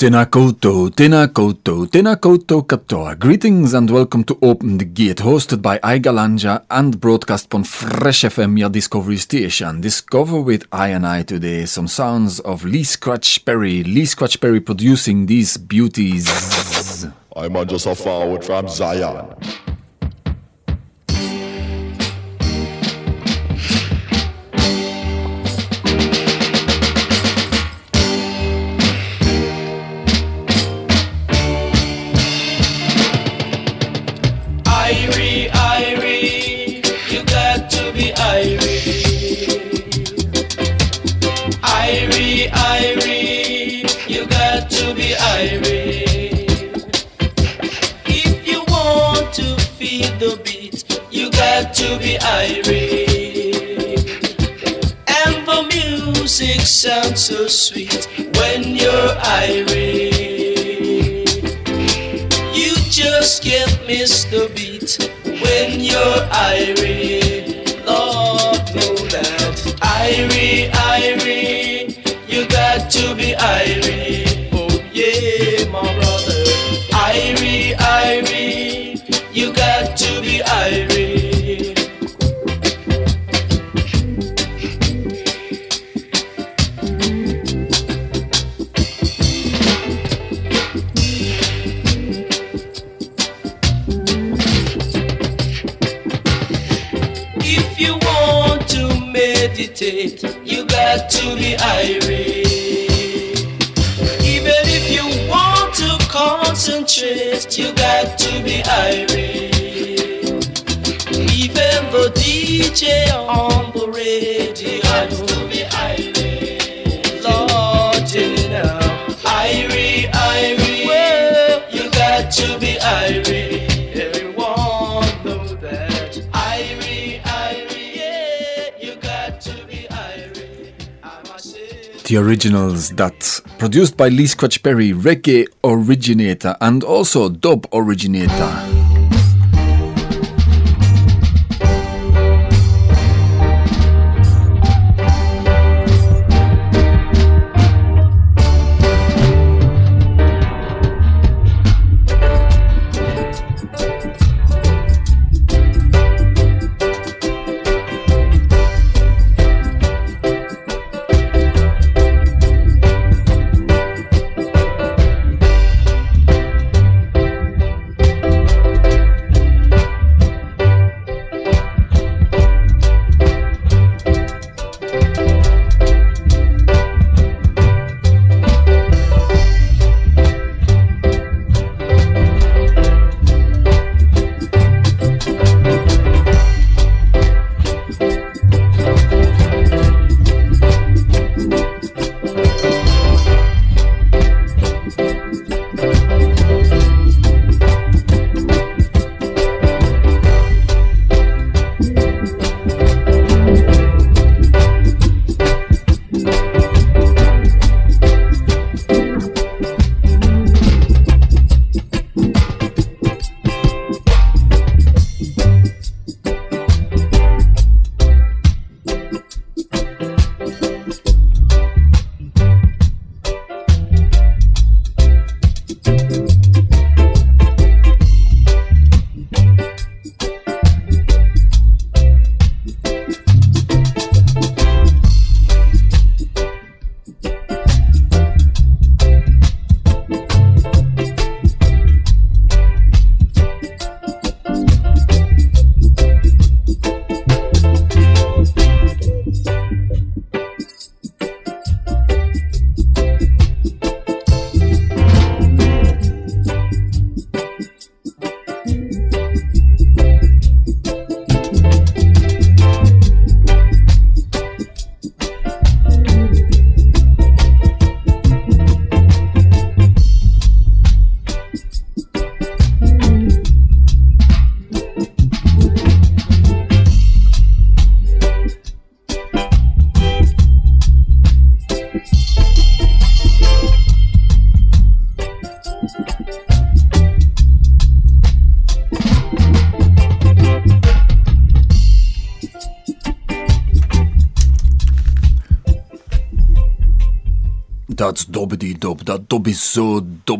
Tēnā koutou, tēnā koutou katoa. Greetings and welcome to Open the Gate, hosted by I GalanJAH and broadcast on Fresh FM, your Discovery station. Discover with I and I today some sounds of Lee Scratch Perry. Lee Scratch Perry producing these beauties. I'm just a forward from Zion. Got to be Irie. And the music sounds so sweet when you're Irie. You just can't miss the beat when you're Irie. Lord, know that. Irie, Irie, you got to be Irie. Irate. Even if you want to concentrate, you got to be irate. Even the DJ The originals that produced by Lee Scratch Perry, reggae originator and also dub originator. so dumb.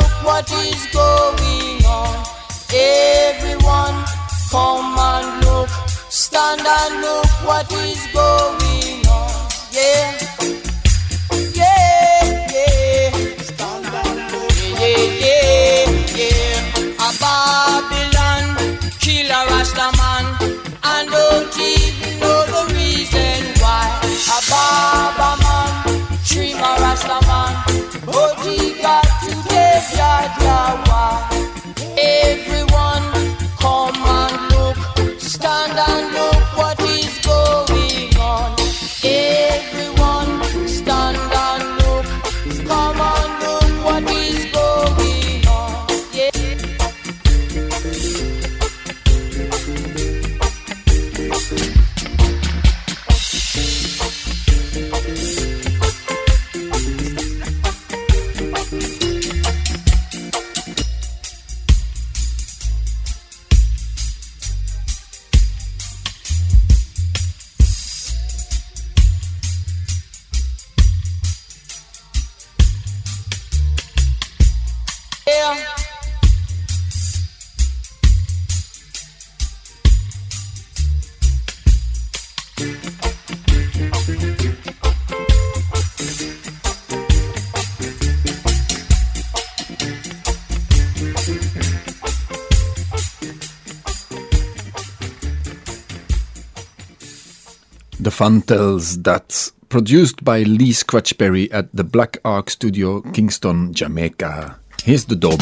what is going on. Everyone, come and look, stand and look what is going on. Fantels that's produced by Lee Scratch Perry at the Black Ark Studio, Kingston, Jamaica. Here's the dub.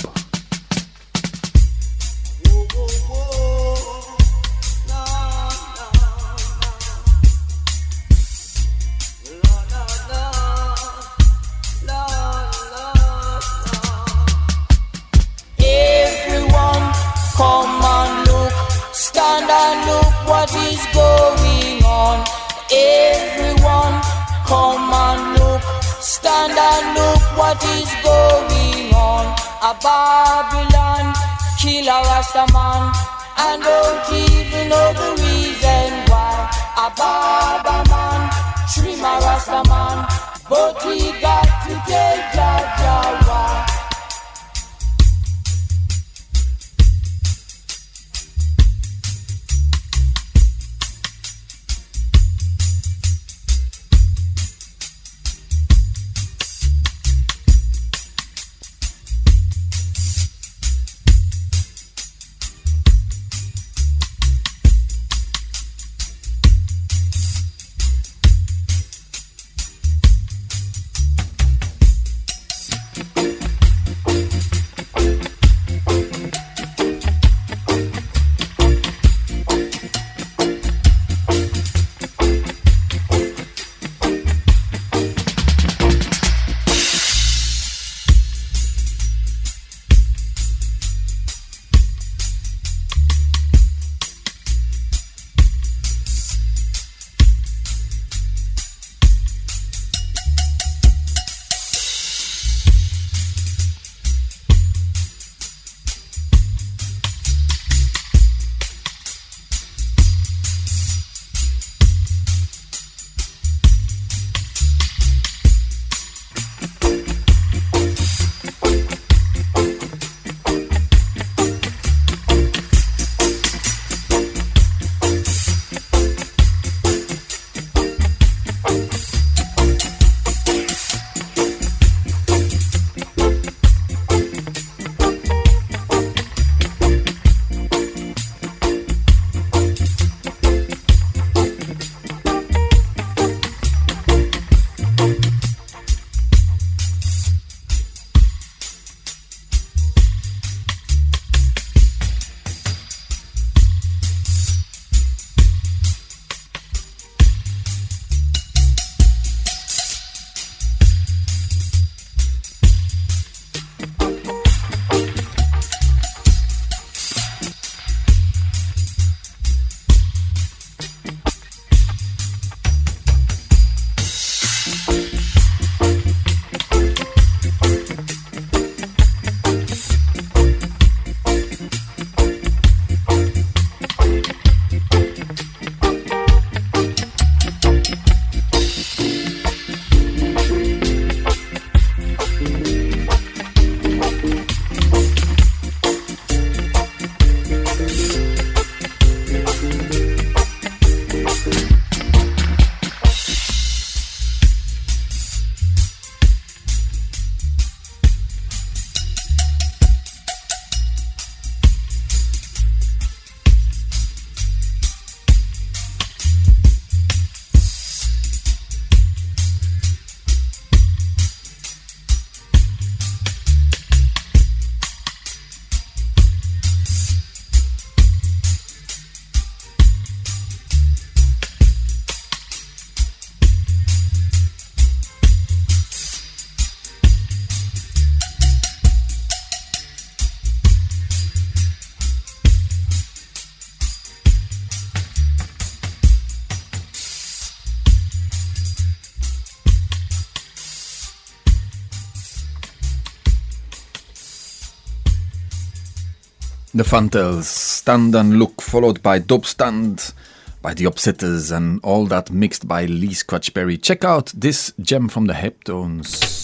The Fantels, Stand and Look, followed by Dope Stand by The Upsetters, and all that mixed by Lee Scratch Perry. Check out this gem from the Heptones.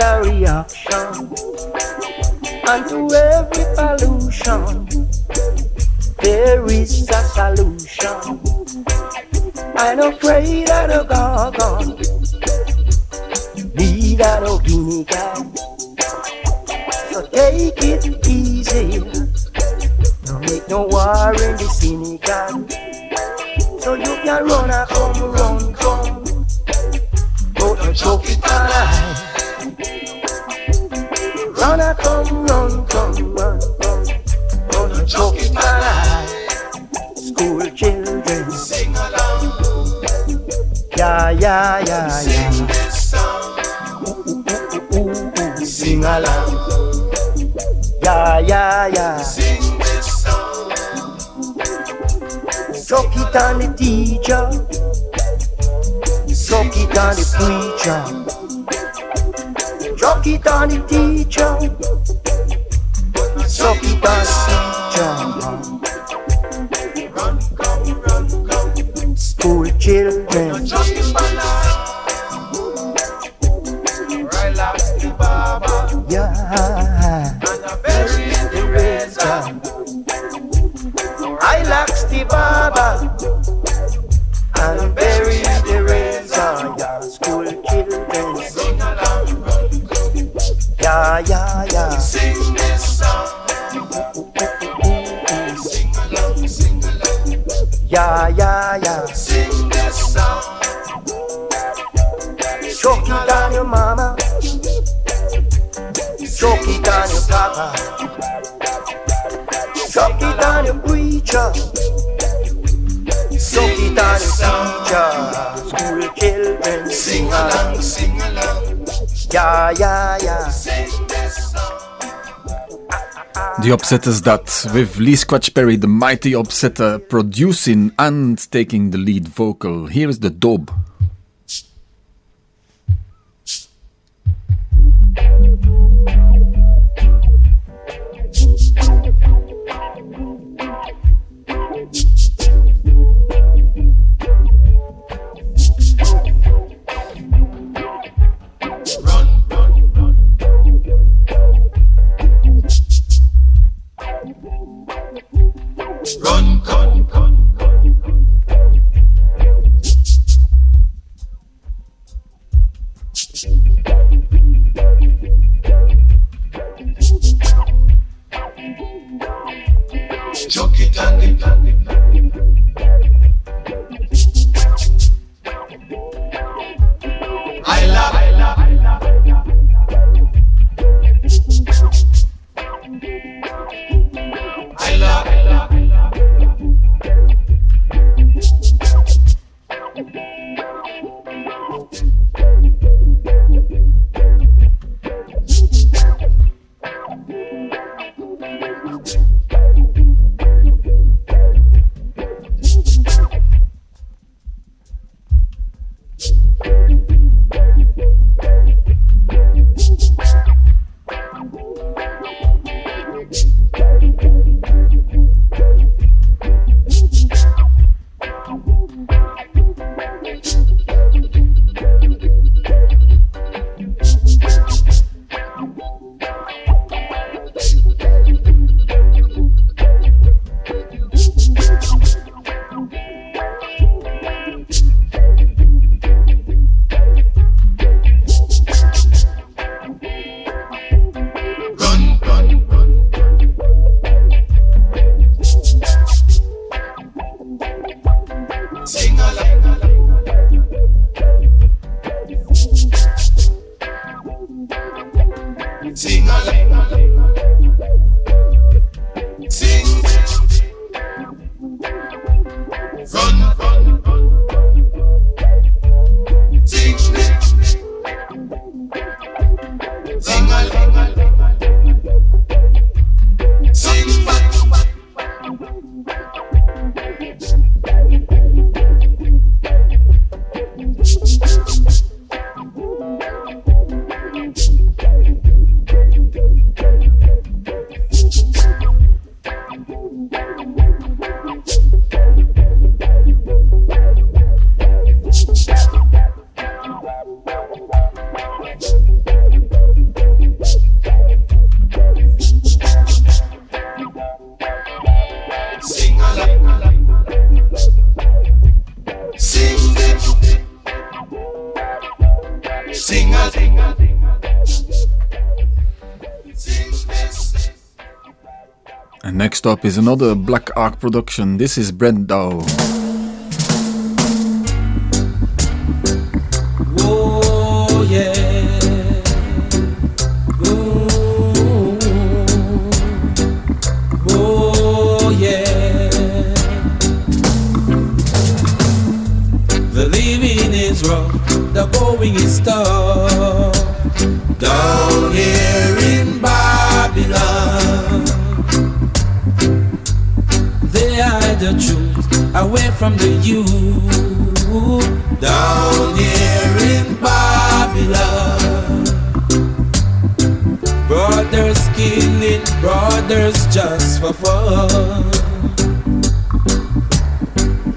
A reaction. And to every pollution, there is a solution. I'm afraid of the gargon, a no guinea cat. So take it easy, don't make no war in the synagogue. So you can run and come, run, come, but don't choke it alive. Run and come, run, come, run, run, don't choke it alive. School children sing along. Yeah, yeah, yeah, yeah. Sing this song. Ooh, ooh, ooh, sing along. Yeah, yeah, yeah. Sing this song. Suck it on the teacher. Suck it on the preacher. Suck it on the teacher. Suck it on teacher. School children. Yeah. I bury the razor. On teacher. School children sing along, sing along. Yeah, yeah, yeah. Sing this song. The Upsetters that, with Lee Scratch Perry, the mighty Upsetter, producing and taking the lead vocal. Here is the dub. Next up is another Black Ark production. This is Brent Dowe. Oh yeah. The going is tough. From the youth. Down here in Babylon, brothers killing brothers just for fun.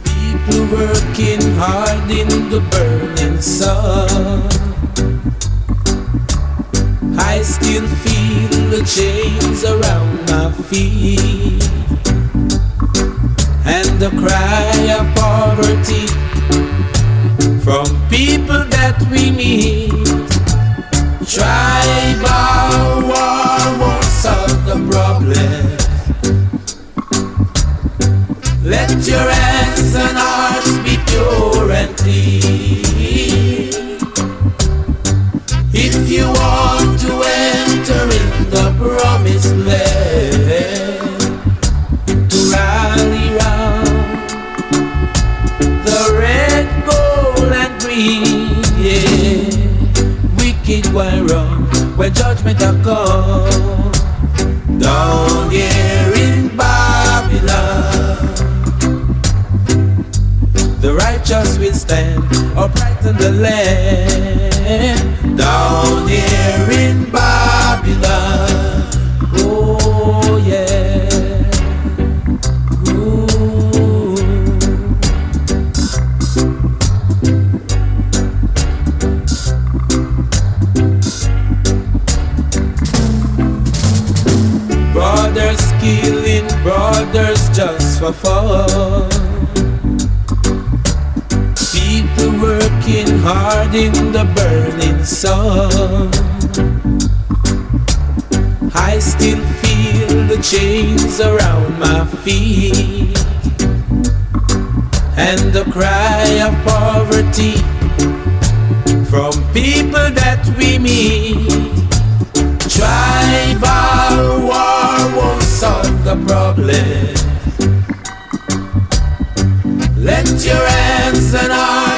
People working hard in the burning sun. I still feel the chains around my feet the cry of poverty from people that we meet. Tribal war won't solve the problem. Let your hands and upright the land down here in Babylon. Oh yeah. Ooh. Brothers killing brothers just for fun. Working hard in the burning sun. I still feel the chains around my feet and the cry of poverty from people that we meet. Tribal war won't solve the problem. Let your hands and be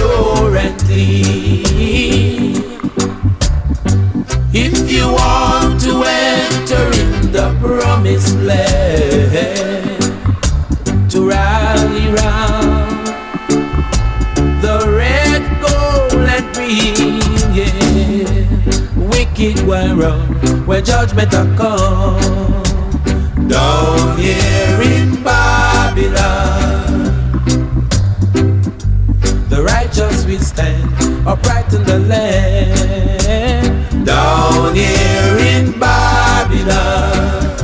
pure and clean. If you want to enter in the promised land, to rally round the red, gold, and green, yeah. Wicked wrong, where judgment a come. Down here in Babylon, will stand upright in the land. Down here in Babylon,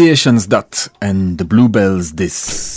That and the Bluebells this.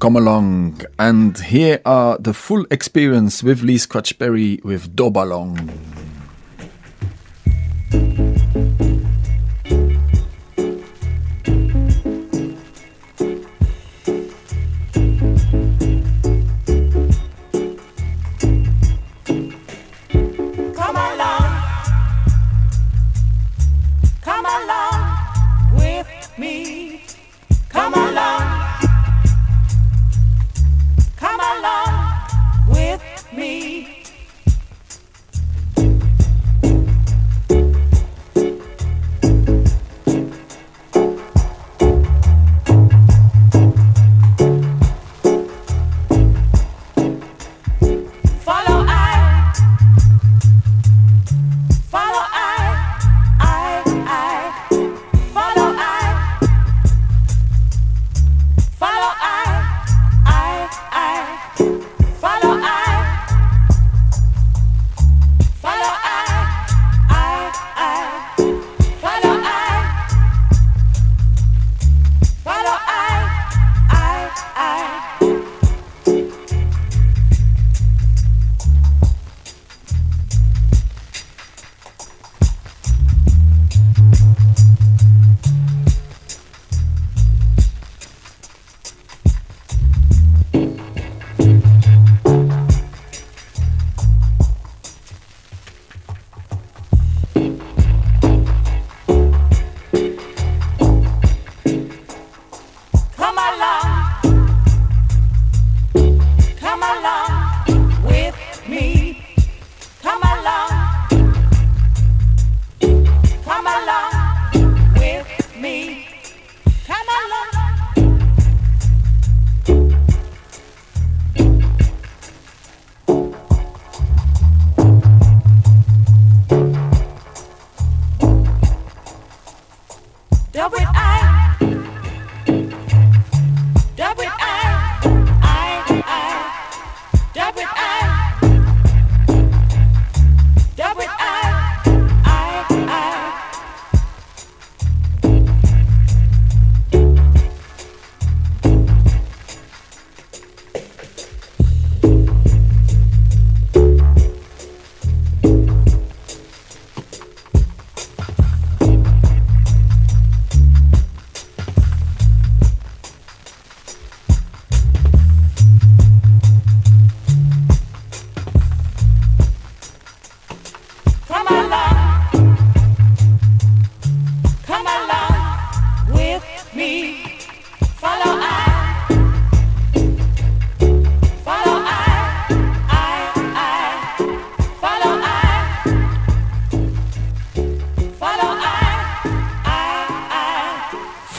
Come Along. And here are the full experience with Lee Scratch Perry with Dobalong.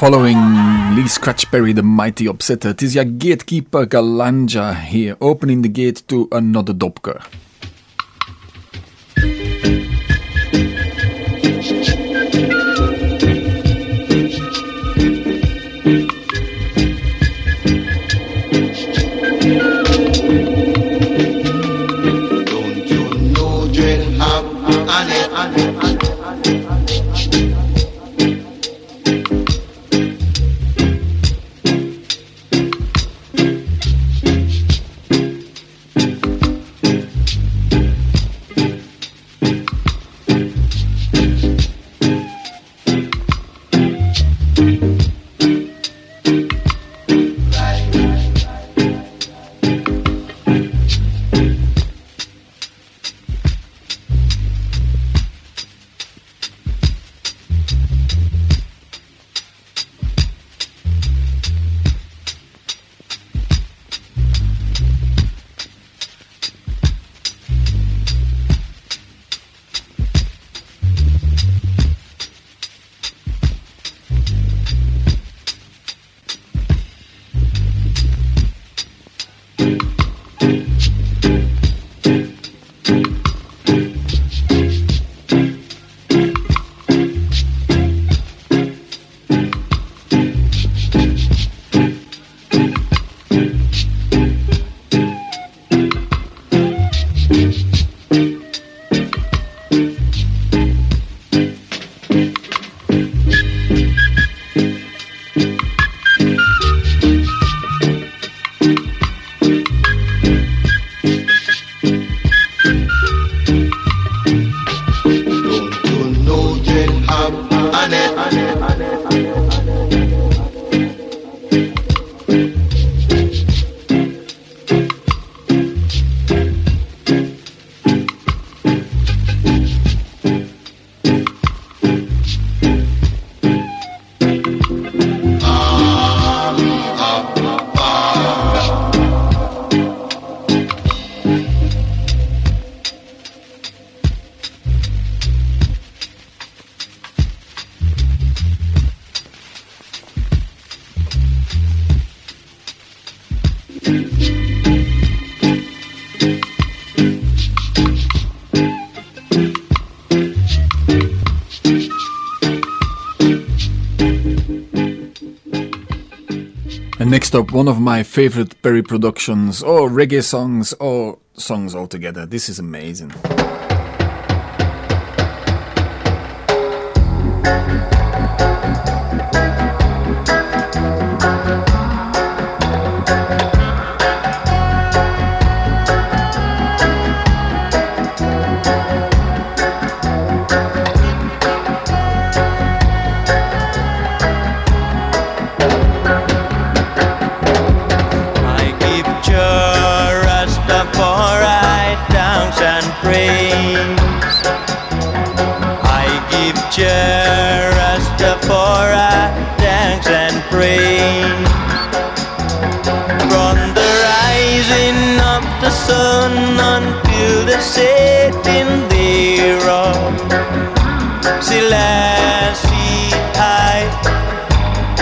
Following Lee Scratch Perry, the mighty upsetter, it is your gatekeeper GalanJAH here, opening the gate to another Dobker. Up, one of my favorite Perry productions, or reggae songs, or songs altogether. This is amazing.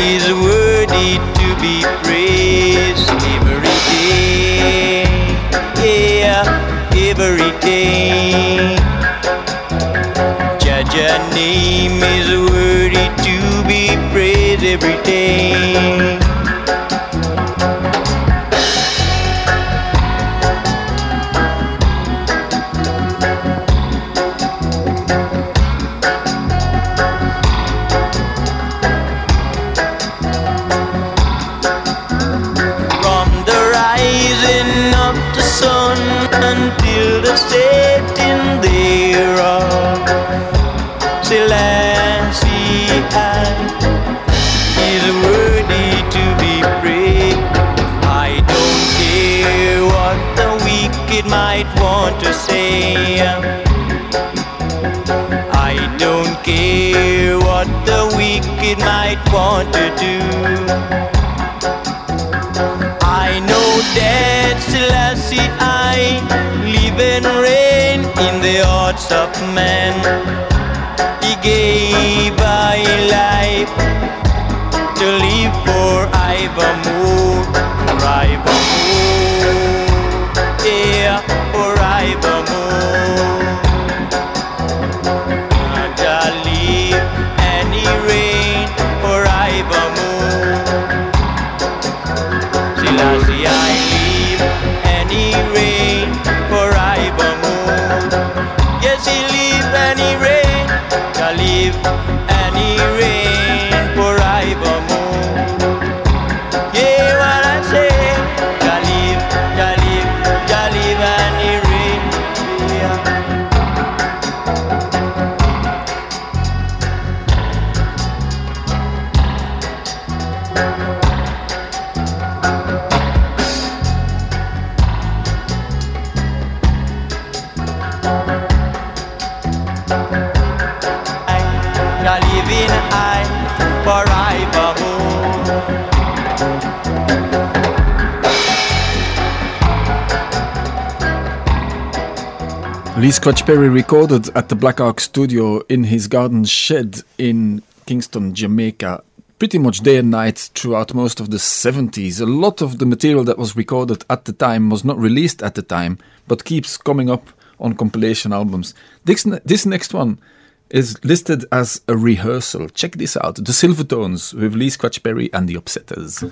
Is worthy to be praised every day. Yeah, every day. Jah Jah name is worthy to be praised every day. Wicked might want to do. I know that Selassie I live and reign in the hearts of men. He gave I life River moon, River moon, Lee Scratch Perry recorded at the Black Ark studio in his garden shed in Kingston, Jamaica, pretty much day and night throughout most of the 70s. A lot of the material that was recorded at the time was not released at the time, but keeps coming up on compilation albums. This, this next one is listed as a rehearsal. Check this out The Silvertones with Lee Scratch Perry and the Upsetters.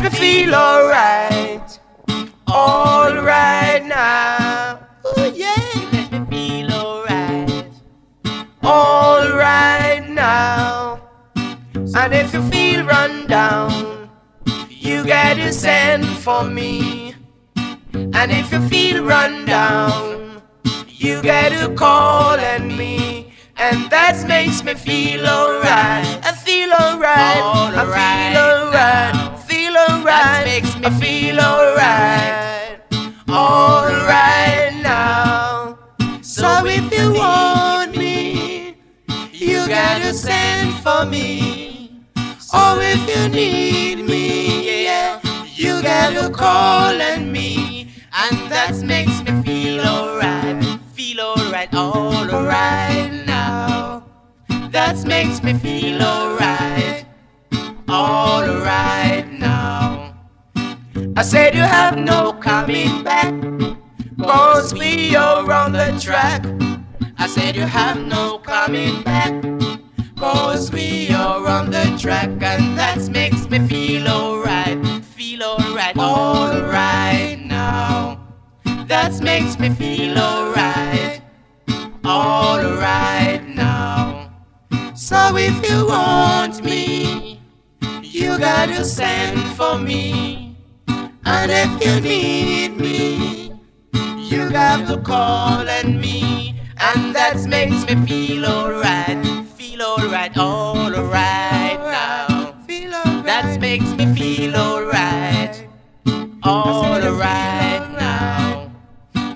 Makes me feel alright, alright now. Oh yeah, you make me feel alright, alright now. And if you feel run down, you gotta send for me. And if you feel run down, you gotta call on me. And that makes me feel alright. I feel alright. I feel alright. Alright. makes me feel alright. Alright now. So if you want me, you gotta send for me. Or if you need me, yeah, you gotta call on me. And that makes me feel alright. Feel alright, alright now. That makes me feel alright. Alright. I said you have no coming back. Cause we are on the track. I said you have no coming back. Cause we are on the track. And that makes me feel alright. Feel alright. Alright now. That makes me feel alright. Alright now. So if you want me, you gotta send for me. And if you need me, you got to call on me. And that makes me feel alright. Feel alright, alright now. Feel alright. That makes me feel alright. Alright now.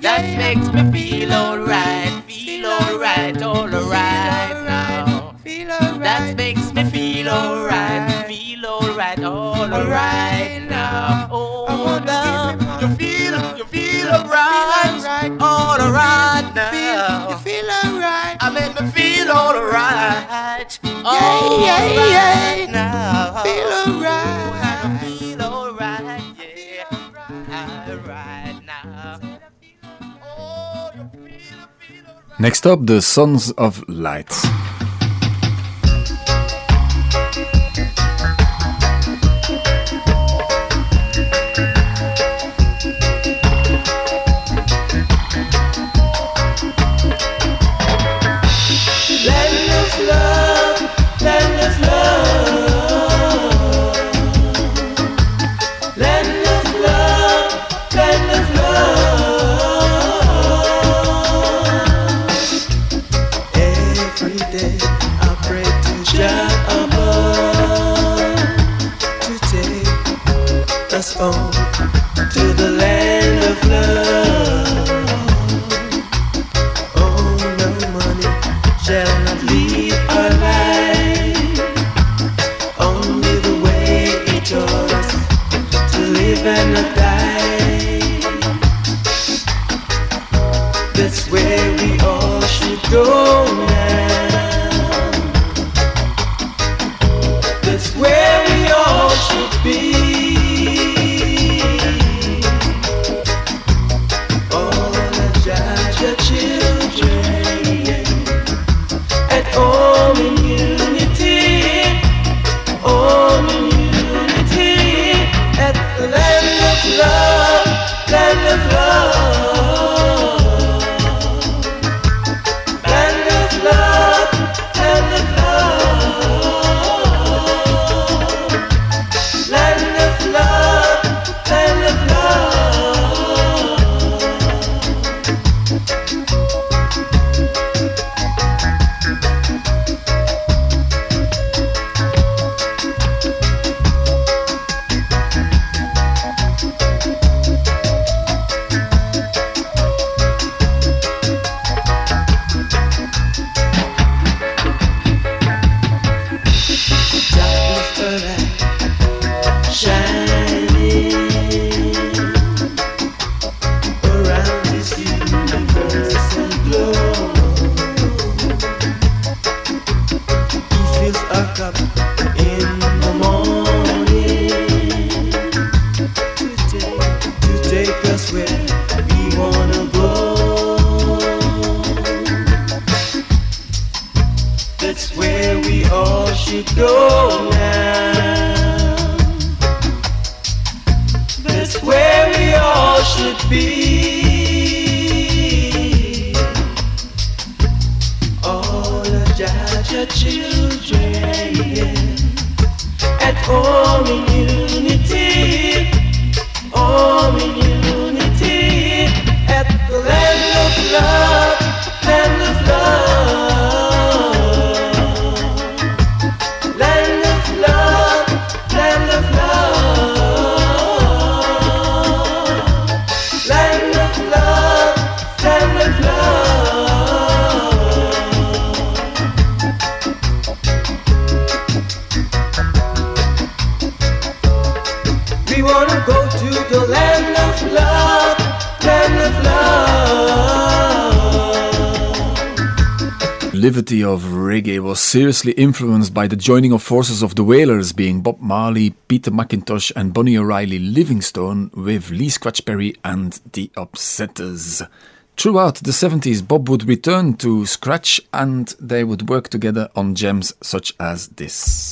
That makes me feel alright. Feel alright, alright now. Feel alright. That makes me feel alright. Feel alright, alright now alright, alright now. You feel alright. I make me feel alright. Yeah, yeah, yeah. Now feel alright. Feel alright. Yeah. Alright now. Oh, you feel, feel alright. Next up, the Sons of Light. turn shine. Seriously influenced by the joining of forces of the Wailers, being Bob Marley, Peter McIntosh, and Bunny O'Riley Livingston, with Lee Scratch Perry and the Upsetters. Throughout the 70s, Bob would return to Scratch and they would work together on gems such as this.